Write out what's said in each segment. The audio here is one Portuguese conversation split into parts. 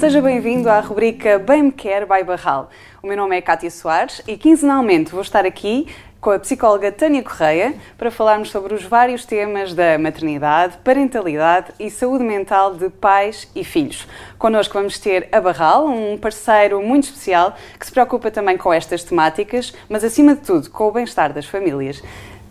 Seja bem-vindo à rubrica Bem Me Quer by Barral. O meu nome é Cátia Soares e quinzenalmente vou estar aqui com a psicóloga Tânia Correia para falarmos sobre os vários temas da maternidade, parentalidade e saúde mental de pais e filhos. Connosco vamos ter a Barral, um parceiro muito especial que se preocupa também com estas temáticas, mas acima de tudo com o bem-estar das famílias.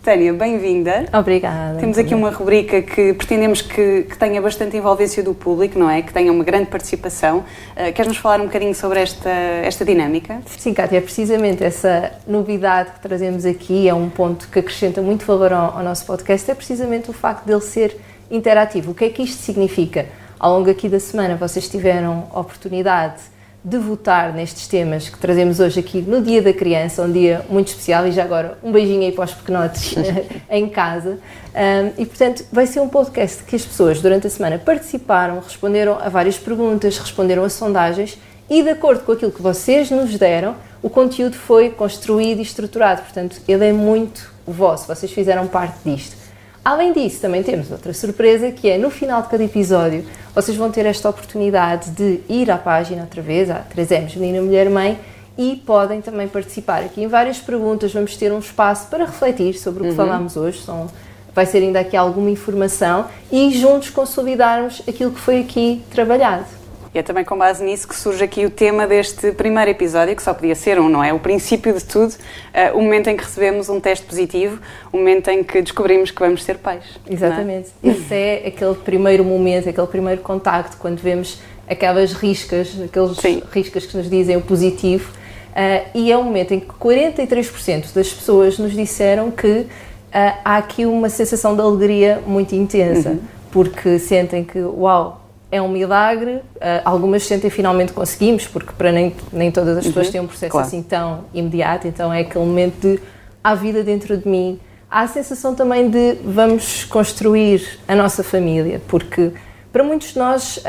Tânia, bem-vinda. Obrigada. Temos aqui uma rubrica que pretendemos que, que, tenha bastante envolvência do público, não é? Que tenha uma grande participação. Uh, Queres-nos falar um bocadinho sobre esta, esta dinâmica? Sim, Cátia, é precisamente essa novidade que trazemos aqui, é um ponto que acrescenta muito valor ao, ao nosso podcast, é precisamente o facto dele ser interativo. O que é que isto significa? Ao longo aqui da semana vocês tiveram oportunidade de votar nestes temas que trazemos hoje aqui no Dia da Criança, um dia muito especial e já agora um beijinho aí para os pequenotes em casa. Um, e portanto vai ser um podcast que as pessoas durante a semana participaram, responderam a várias perguntas, responderam a sondagens e de acordo com aquilo que vocês nos deram, o conteúdo foi construído e estruturado. Portanto, ele é muito vosso, vocês fizeram parte disto. Além disso, também temos outra surpresa que é no final de cada episódio vocês vão ter esta oportunidade de ir à página outra vez, à 3Ms Menina Mulher Mãe, e podem também participar aqui em várias perguntas. Vamos ter um espaço para refletir sobre o que uhum. falámos hoje. São, vai ser ainda aqui alguma informação e juntos consolidarmos aquilo que foi aqui trabalhado. E é também com base nisso que surge aqui o tema deste primeiro episódio, que só podia ser um, não é? O princípio de tudo, uh, o momento em que recebemos um teste positivo, o momento em que descobrimos que vamos ser pais. É? Exatamente. É? Esse é aquele primeiro momento, aquele primeiro contacto, quando vemos aquelas riscas, aqueles Sim. riscas que nos dizem o positivo, uh, e é um momento em que 43% das pessoas nos disseram que uh, há aqui uma sensação de alegria muito intensa, uhum. porque sentem que, uau, é um milagre. Uh, algumas sentem finalmente conseguimos, porque para nem, nem todas as pessoas uhum. têm um processo claro. assim tão imediato, então é aquele momento de há vida dentro de mim. Há a sensação também de vamos construir a nossa família, porque para muitos de nós uh,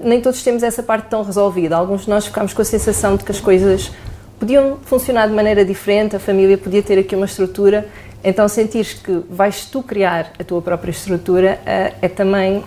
nem todos temos essa parte tão resolvida. Alguns de nós ficamos com a sensação de que as coisas podiam funcionar de maneira diferente, a família podia ter aqui uma estrutura. Então, sentires que vais tu criar a tua própria estrutura uh, é também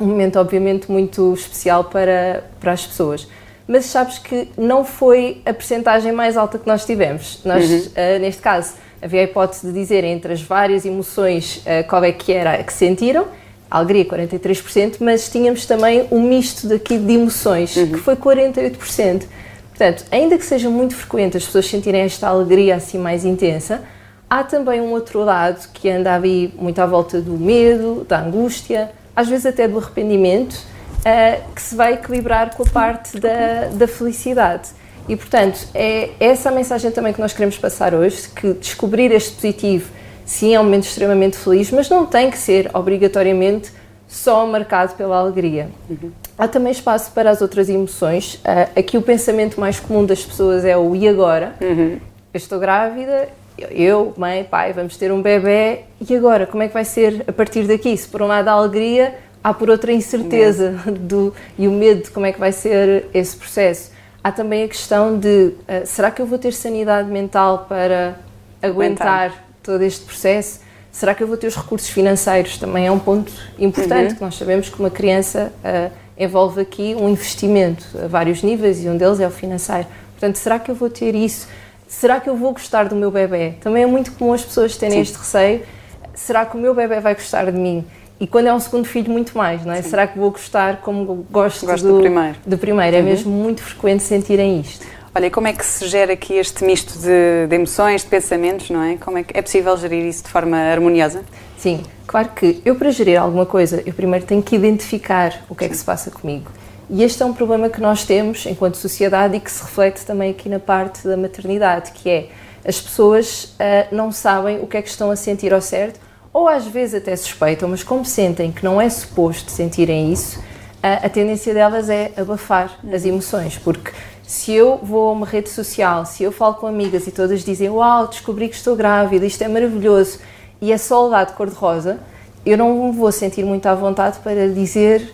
um momento obviamente muito especial para, para as pessoas. Mas sabes que não foi a percentagem mais alta que nós tivemos. Nós, uhum. uh, neste caso, havia a hipótese de dizer entre as várias emoções uh, qual é que era que sentiram, a alegria 43%, mas tínhamos também um misto daqui de emoções, uhum. que foi 48%. Portanto, ainda que seja muito frequente as pessoas sentirem esta alegria assim mais intensa, há também um outro lado que anda aí muito à volta do medo, da angústia, às vezes até do arrependimento, uh, que se vai equilibrar com a parte da, da felicidade. E, portanto, é essa a mensagem também que nós queremos passar hoje, que descobrir este positivo, sim, é um momento extremamente feliz, mas não tem que ser obrigatoriamente só marcado pela alegria. Uhum. Há também espaço para as outras emoções. Uh, aqui o pensamento mais comum das pessoas é o e agora? Uhum. Eu estou grávida, eu, mãe, pai, vamos ter um bebê e agora como é que vai ser a partir daqui? Se por um lado há alegria, há por outra a incerteza do, e o medo de como é que vai ser esse processo. Há também a questão de uh, será que eu vou ter sanidade mental para aguentar, todo este processo? Será que eu vou ter os recursos financeiros? Também é um ponto importante, uhum. que nós sabemos que uma criança uh, envolve aqui um investimento a vários níveis e um deles é o financeiro. Portanto, será que eu vou ter isso? Será que eu vou gostar do meu bebê? Também é muito comum as pessoas terem Sim. este receio. Será que o meu bebê vai gostar de mim? E quando é um segundo filho, muito mais, não é? Sim. Será que vou gostar como gosto, gosto do, do, primeiro? Do primeiro. É uhum. É mesmo muito frequente sentirem isto. Olha, e como é que se gera aqui este misto de, de, emoções, de pensamentos, não é? Como é que é possível gerir isso de forma harmoniosa? Sim, claro que eu para gerir alguma coisa, eu primeiro tenho que identificar o que Sim. é que se passa comigo. E este é um problema que nós temos enquanto sociedade e que se reflete também aqui na parte da maternidade, que é as pessoas uh, não sabem o que é que estão a sentir ao certo, ou às vezes até suspeitam, mas como sentem que não é suposto sentirem isso, uh, a tendência delas é abafar as emoções, porque se eu vou a uma rede social, se eu falo com amigas e todas dizem Uau, descobri que estou grávida, isto é maravilhoso, e é só lá de cor-de-rosa, eu não vou sentir muito à vontade para dizer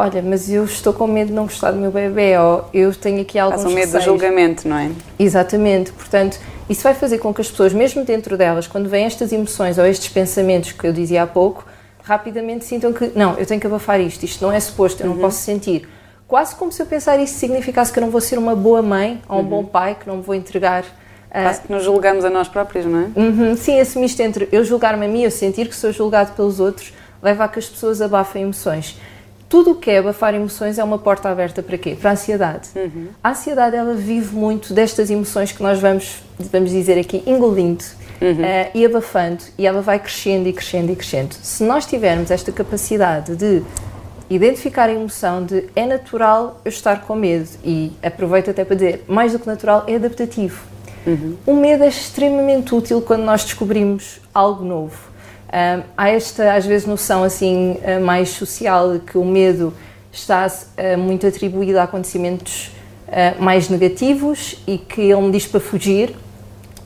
olha, mas eu estou com medo de não gostar do meu bebê, ou eu tenho aqui alguns Faz o medo do julgamento, não é? Exatamente, portanto, isso vai fazer com que as pessoas, mesmo dentro delas, quando vêm estas emoções ou estes pensamentos que eu dizia há pouco, rapidamente sintam que, não, eu tenho que abafar isto, isto não é suposto, eu não uhum. posso sentir. quase como se eu pensar isso significasse que eu não vou ser uma boa mãe ou um uhum. bom pai, que não me vou entregar. Quase que nos julgamos a nós próprios, não é? Uhum, sim, esse misto entre eu julgar-me a mim, eu sentir que sou julgado pelos outros, leva a que as pessoas abafem emoções. Tudo o que é abafar emoções é uma porta aberta para quê? Para a ansiedade. Uhum. A ansiedade, ela vive muito destas emoções que nós vamos, vamos dizer aqui, engolindo uhum. uh, e abafando, e ela vai crescendo e crescendo e crescendo. Se nós tivermos esta capacidade de identificar a emoção de é natural eu estar com medo, e aproveito até para dizer, mais do que natural, é adaptativo. Uhum. O medo é extremamente útil quando nós descobrimos algo novo há esta, às vezes, noção assim eh, mais social de que o medo está uh, muito atribuído a acontecimentos uh, mais negativos e que ele me diz para fugir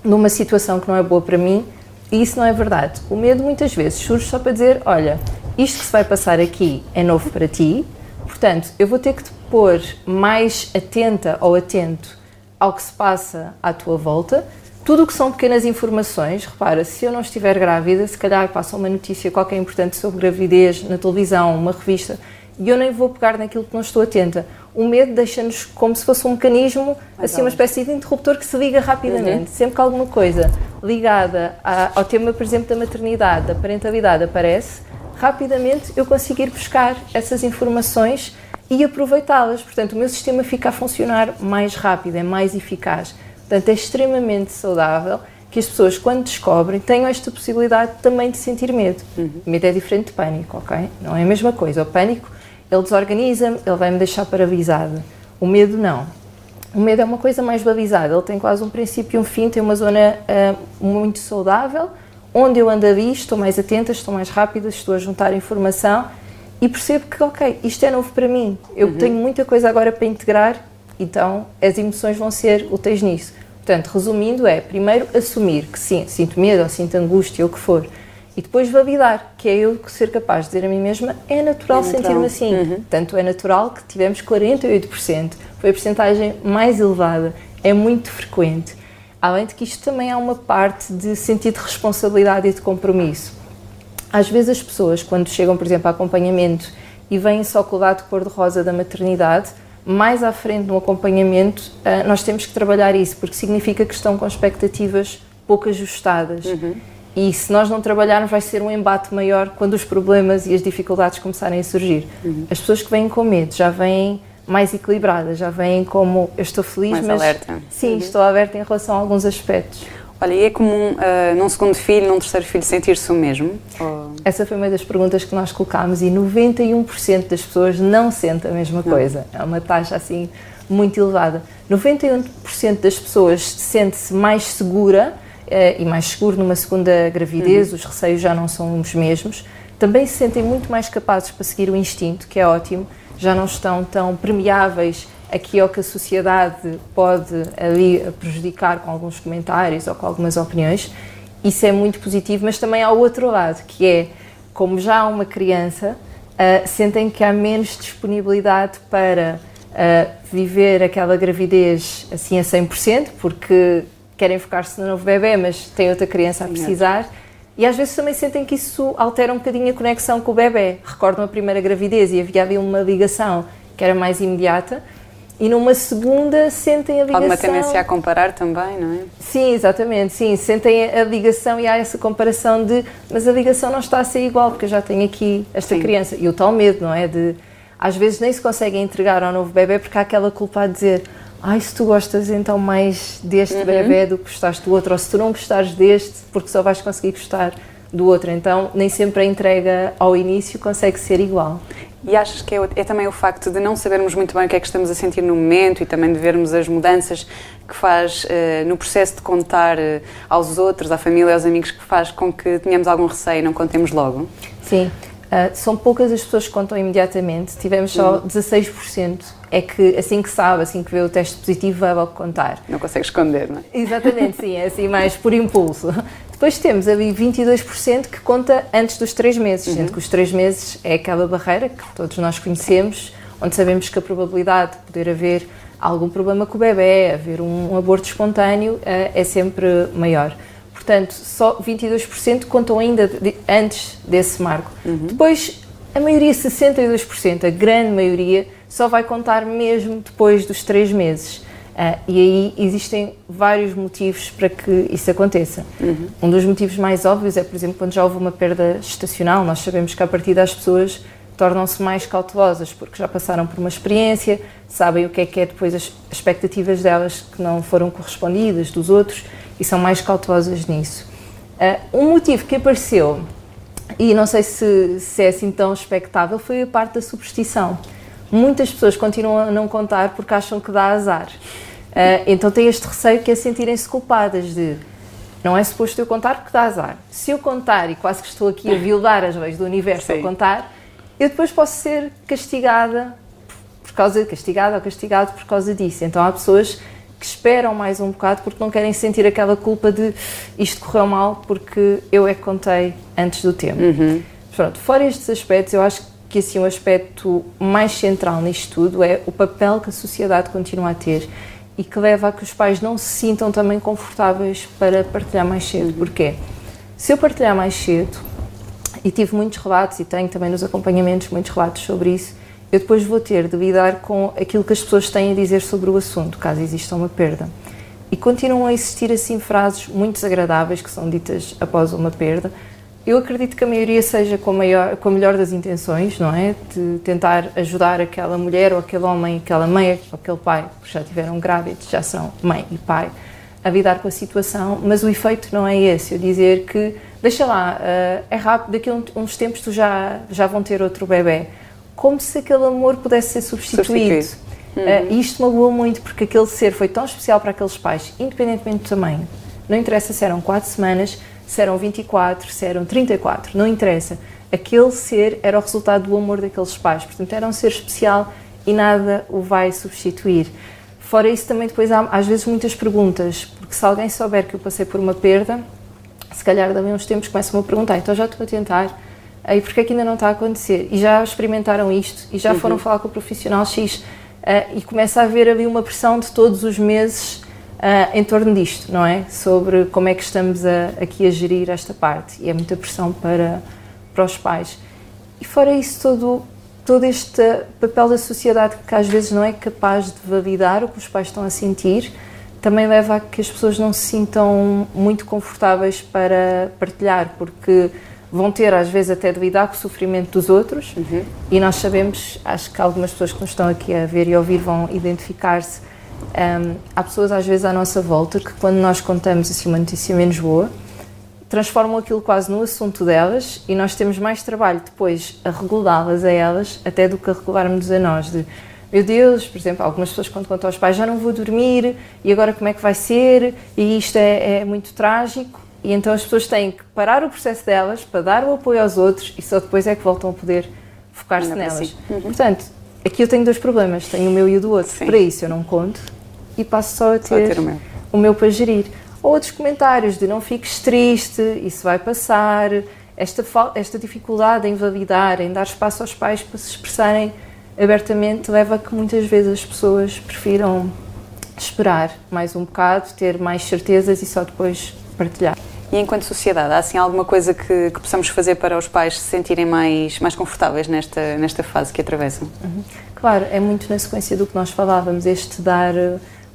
numa situação que não é boa para mim e isso não é verdade. O medo muitas vezes surge só para dizer, olha, isto que se vai passar aqui é novo para ti, portanto, eu vou ter que te pôr mais atenta ou atento ao que se passa à tua volta, tudo o que são pequenas informações, repara, se eu não estiver grávida, se calhar passa uma notícia qualquer importante sobre gravidez na televisão, uma revista, e eu nem vou pegar naquilo que não estou atenta. O medo deixa-nos como se fosse um mecanismo, assim, uma espécie de interruptor que se liga rapidamente. Uhum. Sempre que alguma coisa ligada ao tema, por exemplo, da maternidade, da parentalidade aparece, rapidamente eu consigo ir buscar essas informações e aproveitá-las. Portanto, o meu sistema fica a funcionar mais rápido, é mais eficaz. Portanto, é extremamente saudável que as pessoas, quando descobrem, tenham esta possibilidade também de sentir medo. Uhum. Medo é diferente de pânico, ok? Não é a mesma coisa. O pânico, ele desorganiza-me, ele vai-me deixar paralisada. O medo, não. O medo é uma coisa mais balizada, ele tem quase um princípio e um fim, tem uma zona uh, muito saudável, onde eu ando ali, estou mais atenta, estou mais rápida, estou a juntar informação e percebo que, ok, isto é novo para mim, eu uhum. tenho muita coisa agora para integrar então, as emoções vão ser úteis nisso. Portanto, resumindo, é primeiro assumir que sim, sinto medo ou sinto angústia ou o que for, e depois validar que é eu ser capaz de dizer a mim mesma é natural, é natural. sentir-me assim. Uhum. Tanto é natural que tivemos 48%, foi a porcentagem mais elevada, é muito frequente. Além de que isto também há uma parte de sentido de responsabilidade e de compromisso. Às vezes as pessoas, quando chegam, por exemplo, a acompanhamento e vêm só com o lado cor-de-rosa da maternidade, mais à frente no acompanhamento, eh, nós temos que trabalhar isso, porque significa que estão com expectativas pouco ajustadas. Uhum. E se nós não trabalharmos, vai ser um embate maior quando os problemas e as dificuldades começarem a surgir. Uhum. As pessoas que vêm com medo já vêm mais equilibradas, já vêm como eu estou feliz, mais mas alerta. sim, uhum. estou aberta em relação a alguns aspectos. Olha, e é comum uh, num segundo filho, num terceiro filho, sentir-se o mesmo? Ou... Essa foi uma das perguntas que nós colocámos e 91% das pessoas não sentem a mesma não. coisa. É uma taxa assim muito elevada. 91% das pessoas sente-se mais segura uh, e mais seguro numa segunda gravidez, uhum. os receios já não são os mesmos. Também se sentem muito mais capazes para seguir o instinto, que é ótimo, já não estão tão permeáveis aqui é o que a sociedade pode ali prejudicar com alguns comentários ou com algumas opiniões. Isso é muito positivo, mas também há o outro lado, que é, como já há uma criança, uh, sentem que há menos disponibilidade para uh, viver aquela gravidez assim a 100%, porque querem focar-se no novo bebê, mas tem outra criança a precisar. E às vezes também sentem que isso altera um bocadinho a conexão com o bebê. Recordam a primeira gravidez e havia ali uma ligação que era mais imediata e numa segunda sentem a ligação. Alguma tendência a comparar também, não é? Sim, exatamente, sim, sentem a ligação e há essa comparação de mas a ligação não está a ser igual porque eu já tenho aqui esta sim. criança e o tal medo, não é? De às vezes nem se conseguem entregar ao novo bebê porque há aquela culpa a dizer ai, se tu gostas então mais deste uhum. bebê do que gostaste do outro, ou se tu não gostares deste, porque só vais conseguir gostar do outro. Então, nem sempre a entrega ao início consegue ser igual. E achas que é, é, também o facto de não sabermos muito bem o que é que estamos a sentir no momento e também de vermos as mudanças que faz uh, no processo de contar uh, aos outros, à família, aos amigos, que faz com que tenhamos algum receio e não contemos logo? Sim. Uh, são poucas as pessoas que contam imediatamente, tivemos só uhum. 16%. É que assim que sabe, assim que vê o teste positivo, vai logo contar. Não consegue esconder, não é? Exatamente, sim, é assim mais por impulso. Depois temos ali 22% que conta antes dos 3 meses, uhum. sendo que os 3 meses é aquela barreira que todos nós conhecemos, onde sabemos que a probabilidade de poder haver algum problema com o bebê, haver um aborto espontâneo, eh, é sempre maior. Portanto, só 22% contam ainda de, antes desse marco. Uhum. Depois, a maioria, 62%, a grande maioria, só vai contar mesmo depois dos três meses. Uh, e aí existem vários motivos para que isso aconteça. Uhum. Um dos motivos mais óbvios é, por exemplo, quando já houve uma perda estacional, nós sabemos que a partir das pessoas tornam-se mais cautelosas porque já passaram por uma experiência, sabem o que é que é depois as expectativas delas que não foram correspondidas dos outros e são mais cautelosas nisso. Uh, um motivo que apareceu, e não sei se, se é assim tão expectável, foi a parte da superstição. Muitas pessoas continuam a não contar porque acham que dá azar. Uh, então tem este receio que é sentirem-se culpadas de não é suposto eu contar porque dá azar. Se eu contar e quase que estou aqui a violar as leis do universo Sim. a contar, eu depois posso ser castigada por causa castigada ou castigado por causa disso. Então há pessoas que esperam mais um bocado porque não querem sentir aquela culpa de isto correu mal porque eu é que contei antes do tempo. Uhum. Pronto, fora estes aspectos, eu acho que assim o aspecto mais central nisto tudo é o papel que a sociedade continua a ter e que leva a que os pais não se sintam também confortáveis para partilhar mais cedo. Uhum. Porquê? Se eu partilhar mais cedo, e tive muitos relatos, e tenho também nos acompanhamentos muitos relatos sobre isso, eu depois vou ter de lidar com aquilo que as pessoas têm a dizer sobre o assunto, caso exista uma perda. E continuam a existir assim frases muito desagradáveis que são ditas após uma perda. Eu acredito que a maioria seja com a, maior, com a melhor das intenções, não é? De tentar ajudar aquela mulher ou aquele homem, aquela mãe ou aquele pai, porque já tiveram grávidos, já são mãe e pai, a lidar com a situação, mas o efeito não é esse. Eu dizer que, deixa lá, uh, é rápido, daqui a uns tempos tu já, já vão ter outro bebê. Como se aquele amor pudesse ser substituído. substituído. Uhum. Uh, e isto magoou muito, porque aquele ser foi tão especial para aqueles pais, independentemente do tamanho. Não interessa se eram 4 semanas, se eram 24, se eram 34, não interessa. Aquele ser era o resultado do amor daqueles pais, portanto era um ser especial e nada o vai substituir. Fora isso, também depois há às vezes muitas perguntas, porque se alguém souber que eu passei por uma perda, se calhar dali uns tempos começam-me a perguntar, então já estou a tentar, aí porquê é que ainda não está a acontecer? E já experimentaram isto, e já uhum. foram falar com o profissional X, uh, e começa a haver ali uma pressão de todos os meses uh, em torno disto, não é? Sobre como é que estamos a, aqui a gerir esta parte, e é muita pressão para, para os pais. E fora isso todo, todo este papel da sociedade que às vezes não é capaz de validar o que os pais estão a sentir, também leva a que as pessoas não se sintam muito confortáveis para partilhar, porque vão ter às vezes até de lidar com o sofrimento dos outros uhum. e nós sabemos, acho que algumas pessoas que nos estão aqui a ver e ouvir vão identificar-se. Um, há pessoas às vezes à nossa volta que quando nós contamos assim uma notícia menos boa, transformam aquilo quase no assunto delas e nós temos mais trabalho depois a regulá-las a elas até do que a regularmos a nós. De, meu Deus, por exemplo, algumas pessoas quando contam aos pais já não vou dormir e agora como é que vai ser e isto é, é muito trágico e então as pessoas têm que parar o processo delas para dar o apoio aos outros e só depois é que voltam a poder focar-se nelas. Uhum. Portanto, aqui eu tenho dois problemas, tenho o meu e o do outro. Sim. Para isso eu não conto e passo só a ter, só a ter o, meu. o meu para gerir. Ou outros comentários de não fiques triste, isso vai passar, esta, esta dificuldade em validar, em dar espaço aos pais para se expressarem abertamente, leva a que muitas vezes as pessoas prefiram esperar mais um bocado, ter mais certezas e só depois partilhar. E enquanto sociedade, há assim alguma coisa que, que, possamos fazer para os pais se sentirem mais, mais confortáveis nesta, nesta fase que atravessam? Uhum. Claro, é muito na sequência do que nós falávamos, este dar,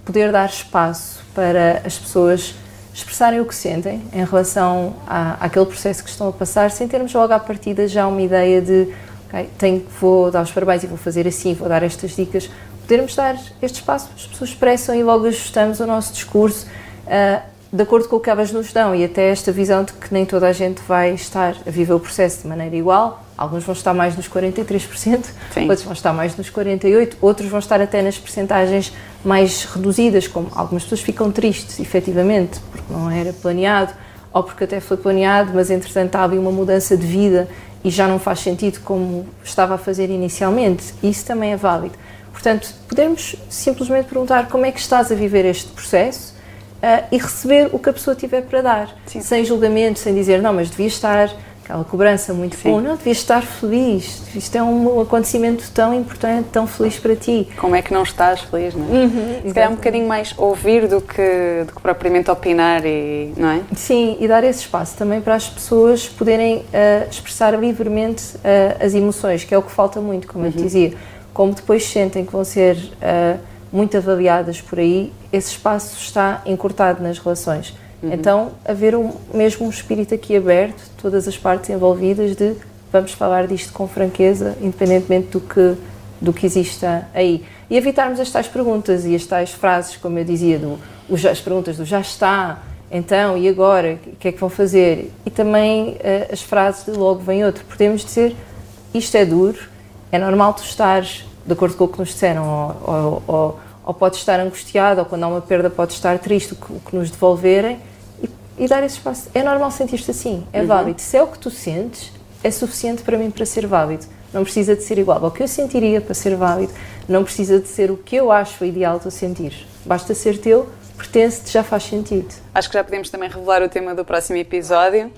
poder dar espaço para as pessoas expressarem o que sentem em relação àquele processo que estão a passar, sem termos logo à partida já uma ideia de okay, tenho, vou dar os parabéns e vou fazer assim, vou dar estas dicas. Podermos dar este espaço, as pessoas expressam e logo ajustamos o nosso discurso uh, de acordo com o que elas nos dão e até esta visão de que nem toda a gente vai estar a viver o processo de maneira igual. Alguns vão estar mais nos 43%, Sim. outros vão estar mais nos 48%, outros vão estar até nas percentagens mais reduzidas, como algumas pessoas ficam tristes, efetivamente, porque não era planeado, ou porque até foi planeado, mas entretanto há ali uma mudança de vida e já não faz sentido como estava a fazer inicialmente. Isso também é válido. Portanto, podemos simplesmente perguntar como é que estás a viver este processo uh, e receber o que a pessoa tiver para dar, Sim. sem julgamento, sem dizer, não, mas devia estar aquela cobrança muito Sim. boa, não, devias estar feliz, isto é um acontecimento tão importante, tão feliz para ti. Como é que não estás feliz, não é? Uhum, Se calhar um bocadinho mais ouvir do que, do que propriamente opinar, e, não é? Sim, e dar esse espaço também para as pessoas poderem uh, expressar livremente uh, as emoções, que é o que falta muito, como uhum. eu te dizia como depois sentem que vão ser uh, muito avaliadas por aí, esse espaço está encurtado nas relações. Uhum. Então, haver um, mesmo um espírito aqui aberto, todas as partes envolvidas, de vamos falar disto com franqueza, independentemente do que, do que exista aí. E evitarmos as tais perguntas e as tais frases, como eu dizia, do, as perguntas do já está, então, e agora, o que é que vão fazer? E também uh, as frases de logo vem outro. Podemos dizer, isto é duro, é normal tu estares, de acordo com o que nos disseram, ou, ou, ou, ou podes estar angustiado, ou quando há uma perda podes estar triste, o que, o que nos devolverem, e, e, dar esse espaço. É normal sentir-te assim, é uhum. válido. Se é o que tu sentes, é suficiente para mim para ser válido. Não precisa de ser igual ao que eu sentiria para ser válido, não precisa de ser o que eu acho ideal tu sentir. Basta ser teu, pertence-te, já faz sentido. Acho que já podemos também revelar o tema do próximo episódio.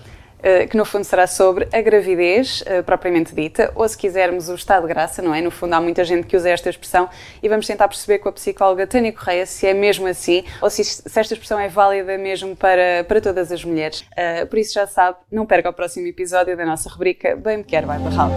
Eh, que no fundo será sobre a gravidez uh, propriamente dita, ou se quisermos o estado de graça, não é? No fundo há muita gente que usa esta expressão e vamos tentar perceber com a psicóloga Tânia Correia se é mesmo assim ou se, se esta expressão é válida mesmo para, para todas as mulheres. Uh, por isso já sabe, não perca o próximo episódio da nossa rubrica Bem Me Quer Vai Barral.